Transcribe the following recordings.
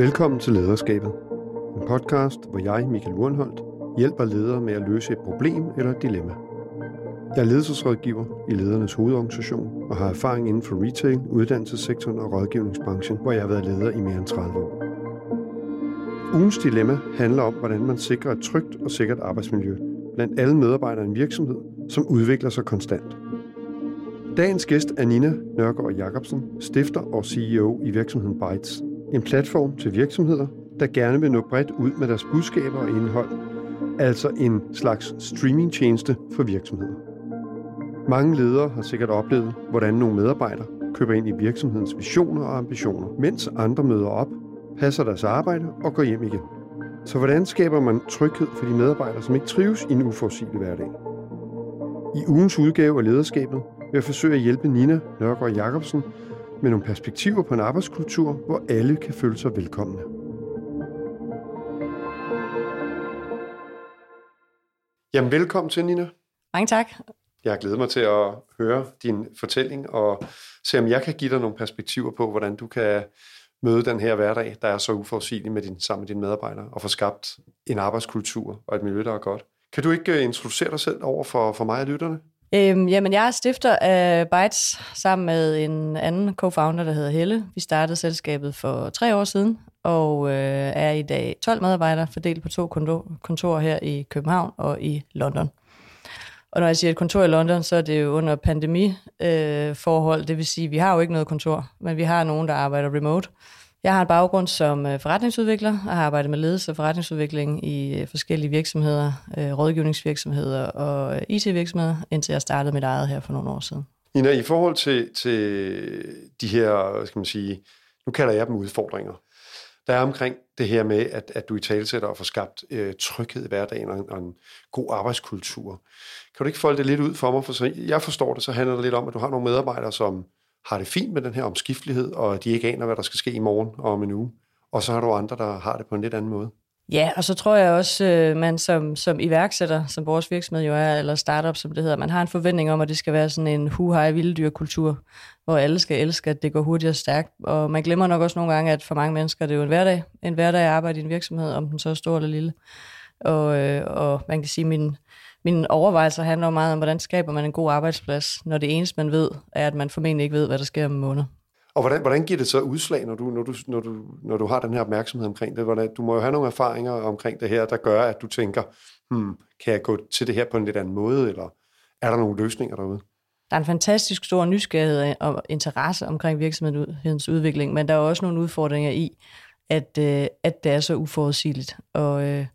Velkommen til Lederskabet. En podcast, hvor jeg, Michael Urenholdt, hjælper ledere med at løse et problem eller et dilemma. Jeg er ledelsesrådgiver i ledernes hovedorganisation og har erfaring inden for retail, uddannelsessektoren og rådgivningsbranchen, hvor jeg har været leder i mere end 30 år. Ugens dilemma handler om, hvordan man sikrer et trygt og sikkert arbejdsmiljø blandt alle medarbejdere i en virksomhed, som udvikler sig konstant. Dagens gæst er Nina Nørgaard Jacobsen, stifter og CEO i virksomheden Bytes. En platform til virksomheder, der gerne vil nå bredt ud med deres budskaber og indhold, altså en slags streamingtjeneste for virksomheder. Mange ledere har sikkert oplevet, hvordan nogle medarbejdere køber ind i virksomhedens visioner og ambitioner, mens andre møder op, passer deres arbejde og går hjem igen. Så hvordan skaber man tryghed for de medarbejdere, som ikke trives i en uforudsigelig hverdag? I ugens udgave af lederskabet vil jeg forsøge at hjælpe Nina Nørgaard Jacobsen med nogle perspektiver på en arbejdskultur, hvor alle kan føle sig velkomne. Jamen velkommen til, Nina. Mange tak. Jeg glæder mig til at høre din fortælling og se, om jeg kan give dig nogle perspektiver på, hvordan du kan møde den her hverdag, der er så uforudsigelig med din, sammen med dine medarbejdere, og få skabt en arbejdskultur og et miljø, der er godt. Kan du ikke øh, introducere dig selv over for, for mig og lytterne? Øhm, jamen, jeg er stifter af Bytes sammen med en anden co-founder, der hedder Helle. Vi startede selskabet for tre år siden, og øh, er i dag 12 medarbejdere, fordelt på to kontorer her i København og i London. Og når jeg siger et kontor i London, så er det jo under pandemiforhold. Øh, det vil sige, at vi har jo ikke noget kontor, men vi har nogen, der arbejder remote. Jeg har en baggrund som øh, forretningsudvikler og har arbejdet med ledelse og forretningsudvikling i øh, forskellige virksomheder, øh, rådgivningsvirksomheder og IT-virksomheder, indtil jeg startede mit eget her for nogle år siden. Ina, i forhold til, til de her, skal man sige, nu kalder jeg dem udfordringer, der er omkring det her med, at, at du i talsætter og får skabt øh, tryghed i hverdagen og en, og en god arbejdskultur. Kan du ikke folde det lidt ud for mig? For så jeg forstår det, så handler det lidt om, at du har nogle medarbejdere, som har det fint med den her omskiftelighed, og de ikke aner, hvad der skal ske i morgen og om en uge. Og så har du andre, der har det på en lidt anden måde. Ja, og så tror jeg også, øh, man som, som iværksætter, som vores virksomhed jo er, eller startup, som det hedder, man har en forventning om, at det skal være sådan en hu-hej vilddyrkultur, hvor alle skal elske, at det går hurtigt og stærkt. Og man glemmer nok også nogle gange, at for mange mennesker det er jo en hverdag. En hverdag at arbejde i en virksomhed, om den så er stor eller lille. Og, øh, og man kan sige, min, mine overvejelser handler meget om, hvordan skaber man en god arbejdsplads, når det eneste, man ved, er, at man formentlig ikke ved, hvad der sker om en måned. Og hvordan, hvordan giver det så udslag, når du, når, du, når, du, når du har den her opmærksomhed omkring det? Hvordan, du må jo have nogle erfaringer omkring det her, der gør, at du tænker, hmm, kan jeg gå til det her på en lidt anden måde, eller er der nogle løsninger derude? Der er en fantastisk stor nysgerrighed og interesse omkring virksomhedens udvikling, men der er også nogle udfordringer i, at, øh, at det er så uforudsigeligt. Og, øh,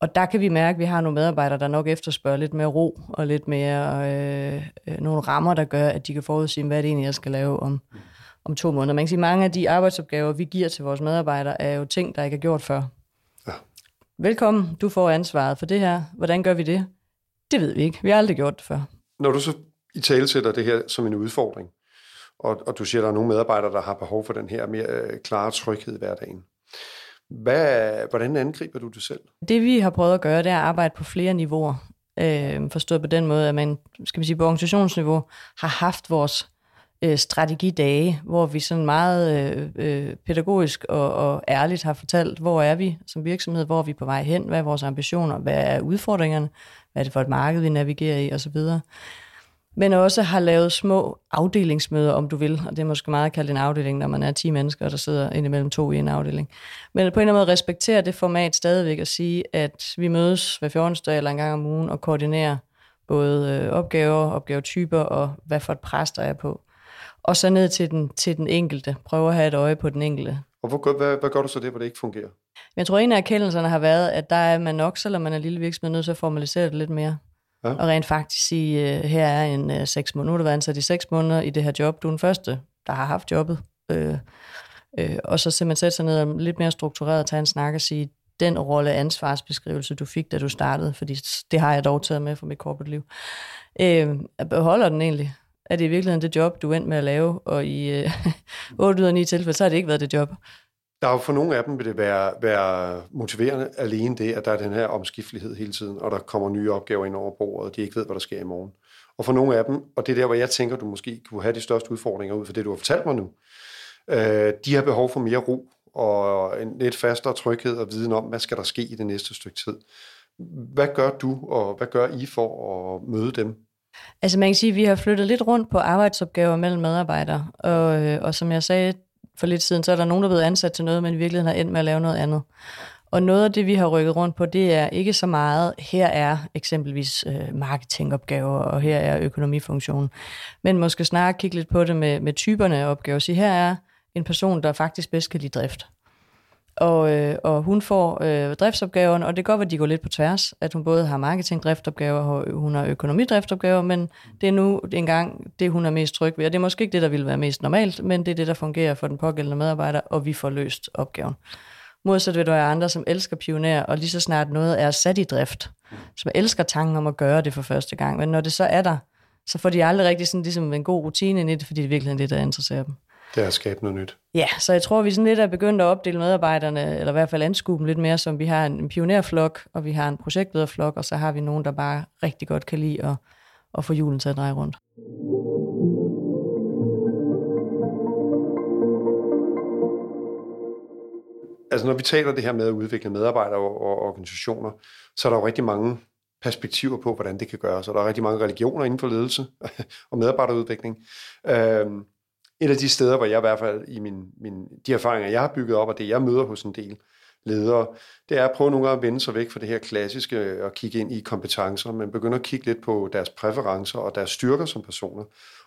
og der kan vi mærke, at vi har nogle medarbejdere, der nok efterspørger lidt mere ro og lidt mere øh, øh, nogle rammer, der gør, at de kan forudsige, hvad det egentlig jeg skal lave om, om to måneder. Man kan sige, at mange af de arbejdsopgaver, vi giver til vores medarbejdere, er jo ting, der ikke er gjort før. Ja. Velkommen, du får ansvaret for det her. Hvordan gør vi det? Det ved vi ikke. Vi har aldrig gjort det før. Når du så i tale sætter det her som en udfordring, og, og du siger, at der er nogle medarbejdere, der har behov for den her mere øh, klare tryghed i hverdagen. Hvad, hvordan angriber du det selv? Det vi har prøvet at gøre, det er at arbejde på flere niveauer. Øh, forstået på den måde, at man skal man sige, på organisationsniveau har haft vores øh, strategidage, hvor vi sådan meget øh, øh, pædagogisk og, og ærligt har fortalt, hvor er vi som virksomhed, hvor er vi på vej hen, hvad er vores ambitioner, hvad er udfordringerne, hvad er det for et marked, vi navigerer i osv men også har lavet små afdelingsmøder, om du vil, og det er måske meget kaldt en afdeling, når man er 10 mennesker, der sidder indimellem to i en afdeling. Men på en eller anden måde respektere det format stadigvæk at sige, at vi mødes hver 14. dag eller en gang om ugen og koordinerer både øh, opgaver, opgavetyper og hvad for et pres der er på. Og så ned til den, til den enkelte. Prøve at have et øje på den enkelte. Og hvor, hvad, hvad gør du så det, hvor det ikke fungerer? Jeg tror, en af erkendelserne har været, at der er man nok, selvom man er lille virksomhed, nødt til at formalisere det lidt mere. Ja. Og rent faktisk sige, øh, her er en øh, seks måneder. Nu har du været ansat i seks måneder i det her job. Du er den første, der har haft jobbet. Øh, øh, og så simpelthen sætte sig ned og lidt mere struktureret tage en snak og sige, den rolle ansvarsbeskrivelse, du fik, da du startede, fordi det har jeg dog taget med fra mit corporate liv. Øh, beholder den egentlig? Er det i virkeligheden det job, du endte med at lave, og i øh, 8 ud af 9 tilfælde, så har det ikke været det job. Der er jo for nogle af dem vil det være, være motiverende alene det, at der er den her omskiftelighed hele tiden, og der kommer nye opgaver ind over bordet, og de ikke ved, hvad der sker i morgen. Og for nogle af dem, og det er der, hvor jeg tænker, du måske kunne have de største udfordringer ud for det, du har fortalt mig nu, øh, de har behov for mere ro og en lidt fastere tryghed og viden om, hvad skal der ske i det næste stykke tid. Hvad gør du, og hvad gør I for at møde dem? Altså man kan sige, at vi har flyttet lidt rundt på arbejdsopgaver mellem medarbejdere, og, øh, og som jeg sagde for lidt siden, så er der nogen, der er blevet ansat til noget, men i virkeligheden har endt med at lave noget andet. Og noget af det, vi har rykket rundt på, det er ikke så meget, her er eksempelvis øh, marketingopgaver, og her er økonomifunktionen, men måske snarere kigge lidt på det med, med typerne af opgaver. Så her er en person, der faktisk bedst kan lide drift. Og, øh, og hun får øh, driftsopgaverne, og det går godt at de går lidt på tværs, at hun både har marketingdriftopgaver og hun har økonomidriftopgaver, men det er nu engang det, hun er mest tryg ved. Og det er måske ikke det, der ville være mest normalt, men det er det, der fungerer for den pågældende medarbejder, og vi får løst opgaven. Modsat vil der være andre, som elsker pioner, og lige så snart noget er sat i drift, som elsker tanken om at gøre det for første gang. Men når det så er der, så får de aldrig rigtig sådan ligesom en god rutine ind i det, fordi det virkelig det, der interesserer dem. Det er at skabe noget nyt. Ja, så jeg tror, vi sådan lidt er begyndt at opdele medarbejderne, eller i hvert fald anskue dem lidt mere, som vi har en pionerflok, og vi har en projektlederflok, og så har vi nogen, der bare rigtig godt kan lide at, at få julen til at dreje rundt. Altså når vi taler det her med at udvikle medarbejdere og, og organisationer, så er der jo rigtig mange perspektiver på, hvordan det kan gøres, og der er rigtig mange religioner inden for ledelse og medarbejderudvikling. Øhm, et af de steder, hvor jeg i hvert fald i min, min, de erfaringer, jeg har bygget op, og det jeg møder hos en del ledere, det er at prøve nogle gange at vende sig væk fra det her klassiske og kigge ind i kompetencer, men begynde at kigge lidt på deres præferencer og deres styrker som personer.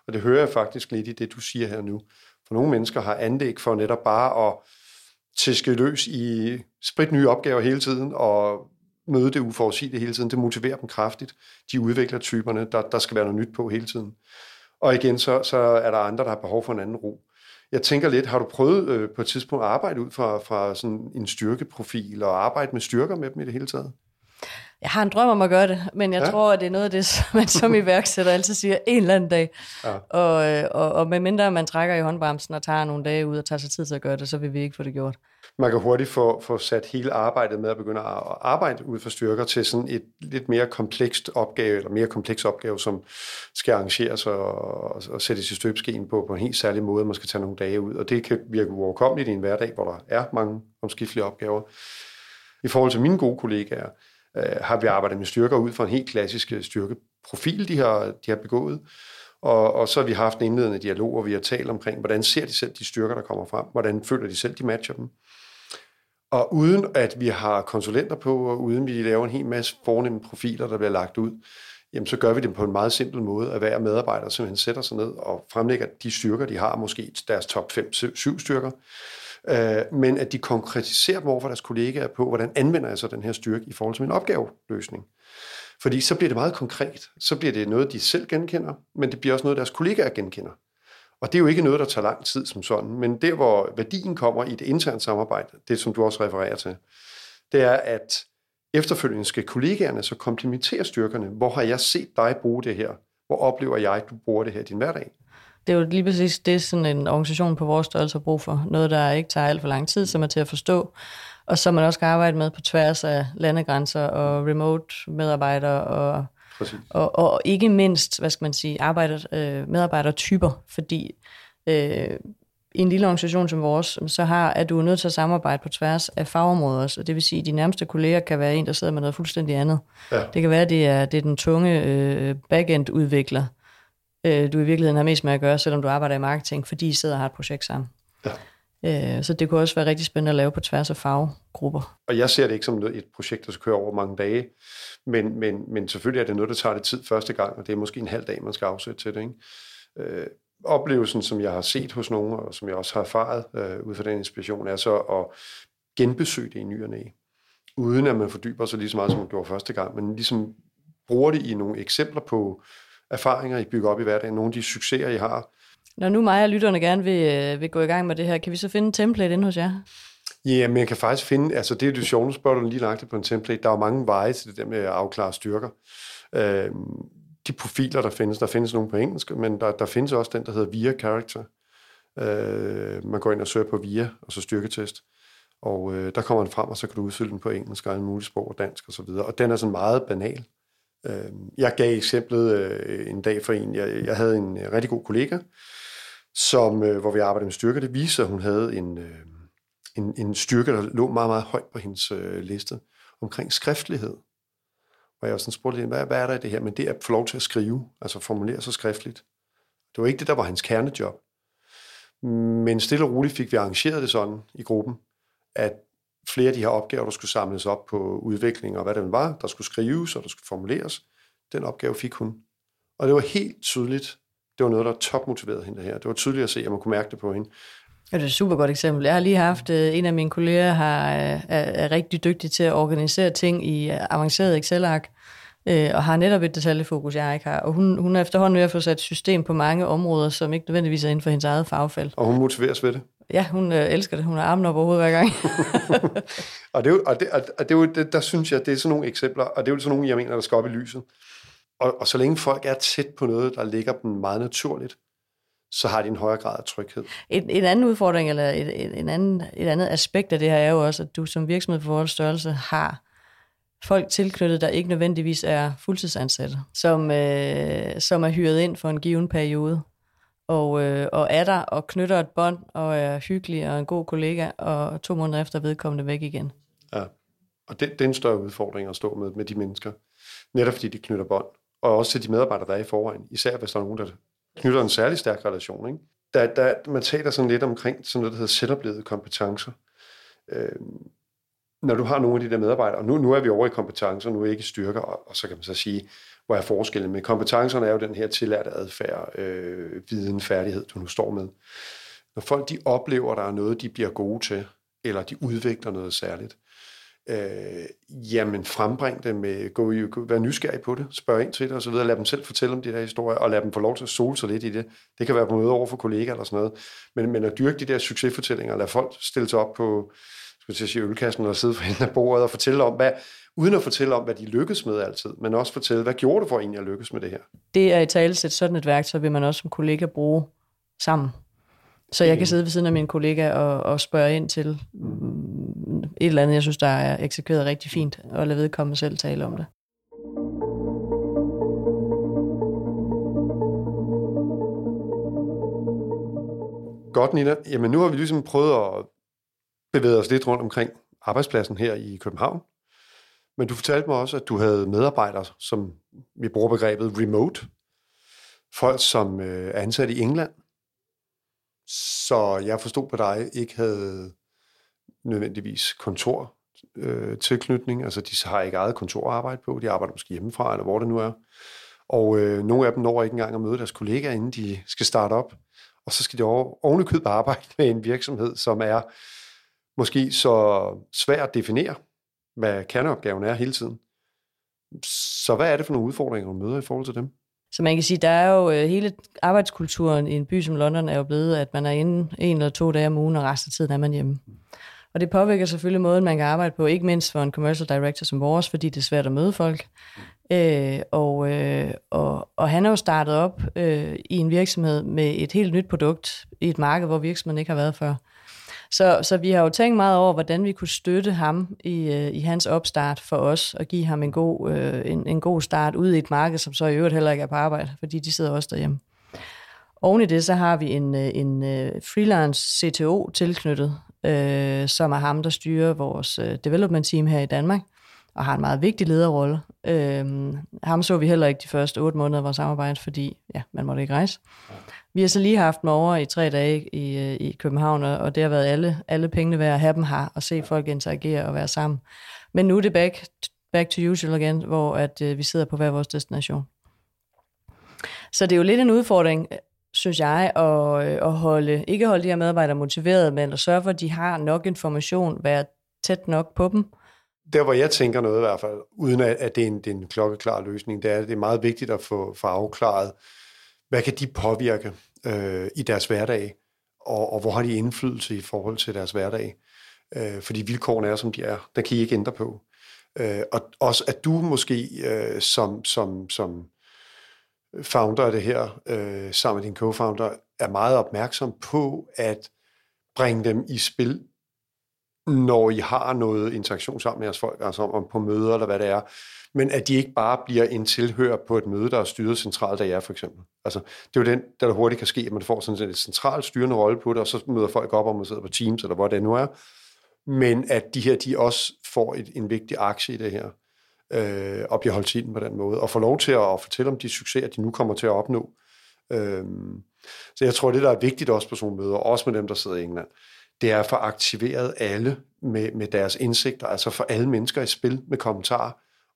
Og det hører jeg faktisk lidt i det, du siger her nu. For nogle mennesker har anlæg for netop bare at tæske løs i sprit nye opgaver hele tiden, og møde det uforudsigelige hele tiden. Det motiverer dem kraftigt. De udvikler typerne, der, der skal være noget nyt på hele tiden. Og igen, så, så er der andre, der har behov for en anden ro. Jeg tænker lidt, har du prøvet øh, på et tidspunkt at arbejde ud fra, fra sådan en styrkeprofil, og arbejde med styrker med dem i det hele taget? Jeg har en drøm om at gøre det, men jeg ja. tror, at det er noget af det, som man som iværksætter altid siger en eller anden dag. Ja. Og, øh, og, og medmindre man trækker i håndbremsen og tager nogle dage ud og tager sig tid til at gøre det, så vil vi ikke få det gjort man kan hurtigt få, få sat hele arbejdet med at begynde at arbejde ud for styrker til sådan et lidt mere komplekst opgave, eller mere kompleks opgave, som skal arrangeres og, og, og sættes i støbeskeen på, på en helt særlig måde, man skal tage nogle dage ud. Og det kan virke uoverkommeligt i en hverdag, hvor der er mange omskiftelige opgaver. I forhold til mine gode kollegaer, øh, har vi arbejdet med styrker ud fra en helt klassisk øh, styrkeprofil, de har, de har begået. Og, og så har vi haft en indledende dialog, hvor vi har talt omkring, hvordan ser de selv de styrker, der kommer frem? Hvordan føler de selv, de matcher dem? Og uden at vi har konsulenter på, og uden vi laver en hel masse fornemme profiler, der bliver lagt ud, jamen så gør vi det på en meget simpel måde, at hver medarbejder simpelthen sætter sig ned og fremlægger de styrker, de har, måske deres top 5-7 styrker, øh, men at de konkretiserer dem over for deres kollegaer på, hvordan anvender jeg så den her styrke i forhold til min opgaveløsning. Fordi så bliver det meget konkret. Så bliver det noget, de selv genkender, men det bliver også noget, deres kollegaer genkender. Og det er jo ikke noget, der tager lang tid som sådan, men der, hvor værdien kommer i det interne samarbejde, det som du også refererer til, det er, at efterfølgende skal kollegaerne så komplementere styrkerne. Hvor har jeg set dig bruge det her? Hvor oplever jeg, at du bruger det her i din hverdag? Det er jo lige præcis det, sådan en organisation på vores størrelse har brug for. Noget, der ikke tager alt for lang tid, som er til at forstå, og som man også kan arbejde med på tværs af landegrænser og remote medarbejdere og og, og ikke mindst, hvad skal man sige, arbejder, øh, medarbejdertyper, fordi øh, i en lille organisation som vores, så har, er du nødt til at samarbejde på tværs af fagområder også. Det vil sige, at de nærmeste kolleger kan være en, der sidder med noget fuldstændig andet. Ja. Det kan være, at det er, det er den tunge øh, backend-udvikler, øh, du i virkeligheden har mest med at gøre, selvom du arbejder i marketing, fordi I sidder og har et projekt sammen. Ja. Øh, så det kunne også være rigtig spændende at lave på tværs af faggrupper. Og jeg ser det ikke som et projekt, der skal køre over mange dage, men, men, men selvfølgelig er det noget, der tager det tid første gang, og det er måske en halv dag, man skal afsætte til det. Ikke? Øh, oplevelsen, som jeg har set hos nogen, og som jeg også har erfaret øh, ud fra den inspiration, er så at genbesøge det i ny og næ, uden at man fordyber sig lige så meget, som man gjorde første gang, men ligesom bruger det i nogle eksempler på erfaringer, I bygger op i hverdagen, nogle af de succeser, I har, når nu mig og lytterne gerne vil, øh, vil gå i gang med det her, kan vi så finde en template inde hos jer? Ja, men jeg kan faktisk finde, altså det er det sjovt, spørger du lige lagt på en template. Der er mange veje til det der med at afklare styrker. Øh, de profiler, der findes, der findes nogle på engelsk, men der, der findes også den, der hedder VIA Character. Øh, man går ind og søger på VIA, og så styrketest. Og øh, der kommer den frem, og så kan du udfylde den på engelsk og en mulig sprog og dansk osv. Og, og den er sådan meget banal. Øh, jeg gav eksemplet øh, en dag for en. Jeg, jeg havde en øh, rigtig god kollega, som, øh, hvor vi arbejdede med styrker. Det viste at hun havde en, en, en styrke, der lå meget, meget højt på hendes liste, omkring skriftlighed. Og jeg sådan spurgte hende, hvad, hvad er der i det her? Men det er at få lov til at skrive, altså formulere sig skriftligt. Det var ikke det, der var hans kernejob. Men stille og roligt fik vi arrangeret det sådan i gruppen, at flere af de her opgaver, der skulle samles op på udvikling og hvad det var, der skulle skrives og der skulle formuleres, den opgave fik hun. Og det var helt tydeligt, det var noget, der topmotiverede hende her. Det var tydeligt at se, at man kunne mærke det på hende. Ja, det er et super godt eksempel. Jeg har lige haft, øh, en af mine kolleger har, er, er rigtig dygtig til at organisere ting i øh, avanceret Excel-ark, øh, og har netop et detaljefokus, jeg ikke har. Og hun, hun er efterhånden ved at få sat system på mange områder, som ikke nødvendigvis er inden for hendes eget fagfelt. Og hun motiveres ved det? Ja, hun øh, elsker det. Hun har armen op over hovedet hver gang. og det er jo, og det, og det er jo det, der synes jeg, det er sådan nogle eksempler, og det er jo sådan nogle, jeg mener, der skal op i lyset. Og, og så længe folk er tæt på noget, der ligger dem meget naturligt, så har de en højere grad af tryghed. En, en anden udfordring, eller et, en anden, et andet aspekt af det her, er jo også, at du som virksomhed på vores størrelse har folk tilknyttet, der ikke nødvendigvis er fuldtidsansatte, som, øh, som er hyret ind for en given periode, og, øh, og er der og knytter et bånd, og er hyggelig og en god kollega, og to måneder efter vedkommende væk igen. Ja, og det, det er en større udfordring at stå med, med de mennesker, netop fordi de knytter bånd, og også til de medarbejdere, der er i forvejen, især hvis der er nogen, der knytter en særlig stærk relation. Ikke? Der, der, man taler sådan lidt omkring sådan noget, der hedder selvoplevede kompetencer. Øh, når du har nogle af de der medarbejdere, og nu, nu er vi over i kompetencer, nu er ikke styrker, og, og så kan man så sige, hvor er forskellen? Men kompetencerne er jo den her tillærte adfærd, øh, viden, færdighed, du nu står med. Når folk de oplever, at der er noget, de bliver gode til, eller de udvikler noget særligt, øh, jamen frembring det med, gå, gå, vær nysgerrig på det, spørg ind til det osv., lad dem selv fortælle om de der historier, og lad dem få lov til at sole sig lidt i det. Det kan være på møde over for kollegaer eller sådan noget, men, men at dyrke de der succesfortællinger, lad folk stille sig op på, skulle jeg sige, ølkassen og sidde for hende af bordet og fortælle om, hvad, uden at fortælle om, hvad de lykkes med altid, men også fortælle, hvad gjorde du for egentlig at lykkes med det her? Det er i tale sæt sådan et værktøj, vil man også som kollega bruge sammen. Så jeg kan sidde ved siden af min kollega og, og spørge ind til mm, et eller andet, jeg synes, der er eksekveret rigtig fint, og lade vedkommende selv tale om det. Godt, Nina. Jamen, nu har vi ligesom prøvet at bevæget os lidt rundt omkring arbejdspladsen her i København. Men du fortalte mig også, at du havde medarbejdere, som vi bruger begrebet remote. Folk, som øh, er ansat i England. Så jeg forstod på dig, ikke havde nødvendigvis kontor øh, tilknytning. Altså, de har ikke eget kontorarbejde på. De arbejder måske hjemmefra, eller hvor det nu er. Og øh, nogle af dem når ikke engang at møde deres kollegaer, inden de skal starte op. Og så skal de oven købe arbejde med en virksomhed, som er måske så svært at definere, hvad kerneopgaven er hele tiden. Så hvad er det for nogle udfordringer, du møder i forhold til dem? Så man kan sige, der er jo øh, hele arbejdskulturen i en by som London er jo blevet, at man er inde en eller to dage om ugen, og resten af tiden er man hjemme. Og det påvirker selvfølgelig måden, man kan arbejde på, ikke mindst for en commercial director som vores, fordi det er svært at møde folk. Øh, og, øh, og, og han er jo startet op øh, i en virksomhed med et helt nyt produkt i et marked, hvor virksomheden ikke har været før. Så, så vi har jo tænkt meget over, hvordan vi kunne støtte ham i, øh, i hans opstart for os, og give ham en god, øh, en, en god start ud i et marked, som så i øvrigt heller ikke er på arbejde, fordi de sidder også derhjemme. Oven i det, så har vi en, øh, en øh, freelance CTO tilknyttet, øh, som er ham, der styrer vores development team her i Danmark, og har en meget vigtig lederrolle. Øh, ham så vi heller ikke de første otte måneder af vores samarbejde, fordi ja, man måtte ikke rejse. Vi har så lige haft dem over i tre dage i, øh, i København, og det har været alle, alle pengene værd at have dem her, og se folk interagere og være sammen. Men nu er det back, back to usual igen, hvor at, uh, vi sidder på hver vores destination. Så det er jo lidt en udfordring, synes jeg, at, øh, at holde, ikke holde de her medarbejdere motiveret, men at sørge for, at de har nok information, være tæt nok på dem. Der, hvor jeg tænker noget i hvert fald, uden at det er en, det er en klokkeklar løsning, det er, at det er meget vigtigt at få, få afklaret, hvad kan de påvirke øh, i deres hverdag, og, og hvor har de indflydelse i forhold til deres hverdag? Øh, fordi vilkårene er, som de er. Der kan I ikke ændre på. Øh, og også at du måske øh, som, som, som founder af det her, øh, sammen med din co-founder, er meget opmærksom på at bringe dem i spil, når I har noget interaktion sammen med jeres folk, altså om på møder eller hvad det er, men at de ikke bare bliver en tilhører på et møde, der er styret centralt af jer, for eksempel. Altså, det er jo den, der, der hurtigt kan ske, at man får sådan en centralt styrende rolle på det, og så møder folk op, om man sidder på Teams, eller hvor det nu er, men at de her, de også får et, en vigtig aktie i det her, øh, og bliver holdt ind på den måde, og får lov til at, at fortælle om de succeser, de nu kommer til at opnå. Øh, så jeg tror, det der er vigtigt også på sådan møder, også med dem, der sidder i England, det er at få aktiveret alle med, med deres indsigter, altså for alle mennesker i spil med kommentarer,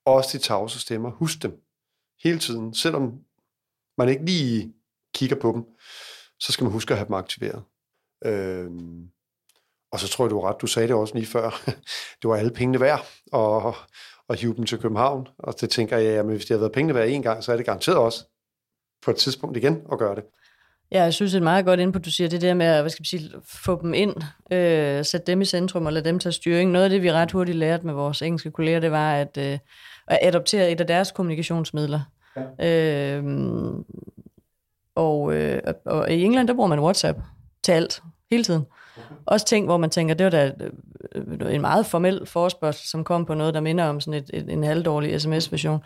også de tavse stemmer. Husk dem hele tiden, selvom man ikke lige kigger på dem, så skal man huske at have dem aktiveret. Øhm, og så tror jeg, du er ret. Du sagde det også lige før. det var alle pengene værd at, at hive dem til København. Og det tænker jeg, at hvis det har været pengene værd en gang, så er det garanteret også på et tidspunkt igen at gøre det. Ja, jeg synes, det er meget godt input, du siger, det der med at hvad skal man sige, få dem ind, øh, sætte dem i centrum og lade dem tage styring. Noget af det, vi ret hurtigt lærte med vores engelske kolleger, det var at, øh, at adoptere et af deres kommunikationsmidler. Ja. Øh, og, øh, og i England, der bruger man WhatsApp til alt, hele tiden. Også ting, hvor man tænker, det var da øh, en meget formel forespørgsel, som kom på noget, der minder om sådan et, et, en halvdårlig sms-version.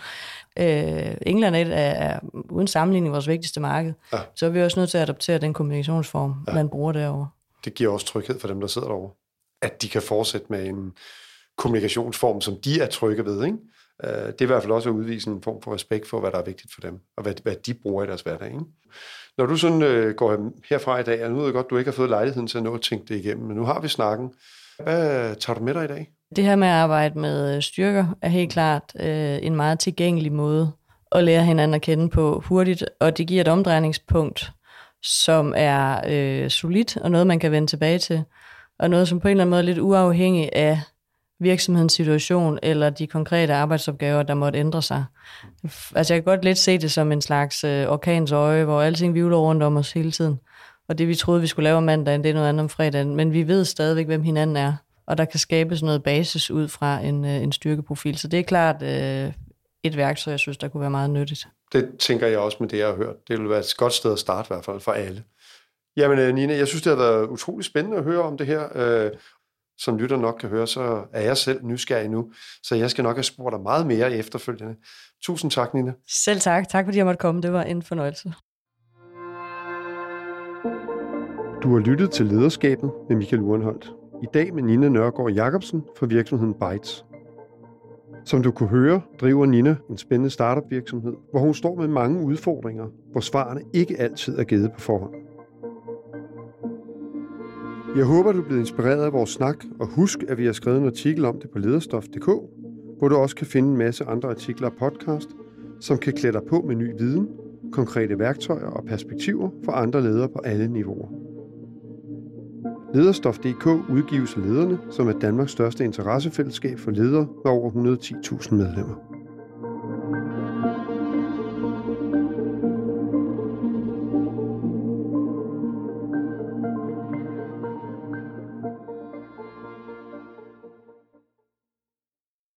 Øh, England er, er uden sammenligning vores vigtigste marked, ja. så er vi også nødt til at adoptere den kommunikationsform, ja. man bruger derovre. Det giver også tryghed for dem, der sidder derovre. At de kan fortsætte med en kommunikationsform, som de er trygge ved. Ikke? Øh, det er i hvert fald også at udvise en form for respekt for, hvad der er vigtigt for dem, og hvad, hvad de bruger i deres hverdag. Ikke? Når du sådan øh, går herfra i dag, og nu ved jeg godt, du ikke har fået lejligheden til at nå at tænke det igennem, men nu har vi snakken. Hvad tager du med dig i dag? Det her med at arbejde med øh, styrker er helt klart øh, en meget tilgængelig måde at lære hinanden at kende på hurtigt, og det giver et omdrejningspunkt, som er øh, solidt, og noget, man kan vende tilbage til, og noget, som på en eller anden måde er lidt uafhængig af virksomhedens situation eller de konkrete arbejdsopgaver, der måtte ændre sig. Altså jeg kan godt lidt se det som en slags øh, orkans øje, hvor alting vivler rundt om os hele tiden. Og det vi troede, vi skulle lave om mandagen, det er noget andet om fredagen. Men vi ved stadigvæk, hvem hinanden er. Og der kan skabes noget basis ud fra en, øh, en styrkeprofil. Så det er klart øh, et værktøj, jeg synes, der kunne være meget nyttigt. Det tænker jeg også med det, jeg har hørt. Det vil være et godt sted at starte i hvert fald for alle. Jamen øh, Nina, jeg synes, det har været utrolig spændende at høre om det her. Øh, som lytter nok kan høre, så er jeg selv nysgerrig nu, så jeg skal nok have spurgt dig meget mere efterfølgende. Tusind tak, Nina. Selv tak. Tak fordi jeg måtte komme. Det var en fornøjelse. Du har lyttet til Lederskabet med Michael Urenholdt. I dag med Nina Nørgaard Jacobsen fra virksomheden Bytes. Som du kunne høre, driver Nina en spændende startup virksomhed, hvor hun står med mange udfordringer, hvor svarene ikke altid er givet på forhånd. Jeg håber, du er blevet inspireret af vores snak, og husk, at vi har skrevet en artikel om det på lederstof.dk, hvor du også kan finde en masse andre artikler og podcast, som kan klæde dig på med ny viden, konkrete værktøjer og perspektiver for andre ledere på alle niveauer. Lederstof.dk udgives af lederne, som er Danmarks største interessefællesskab for ledere med over 110.000 medlemmer.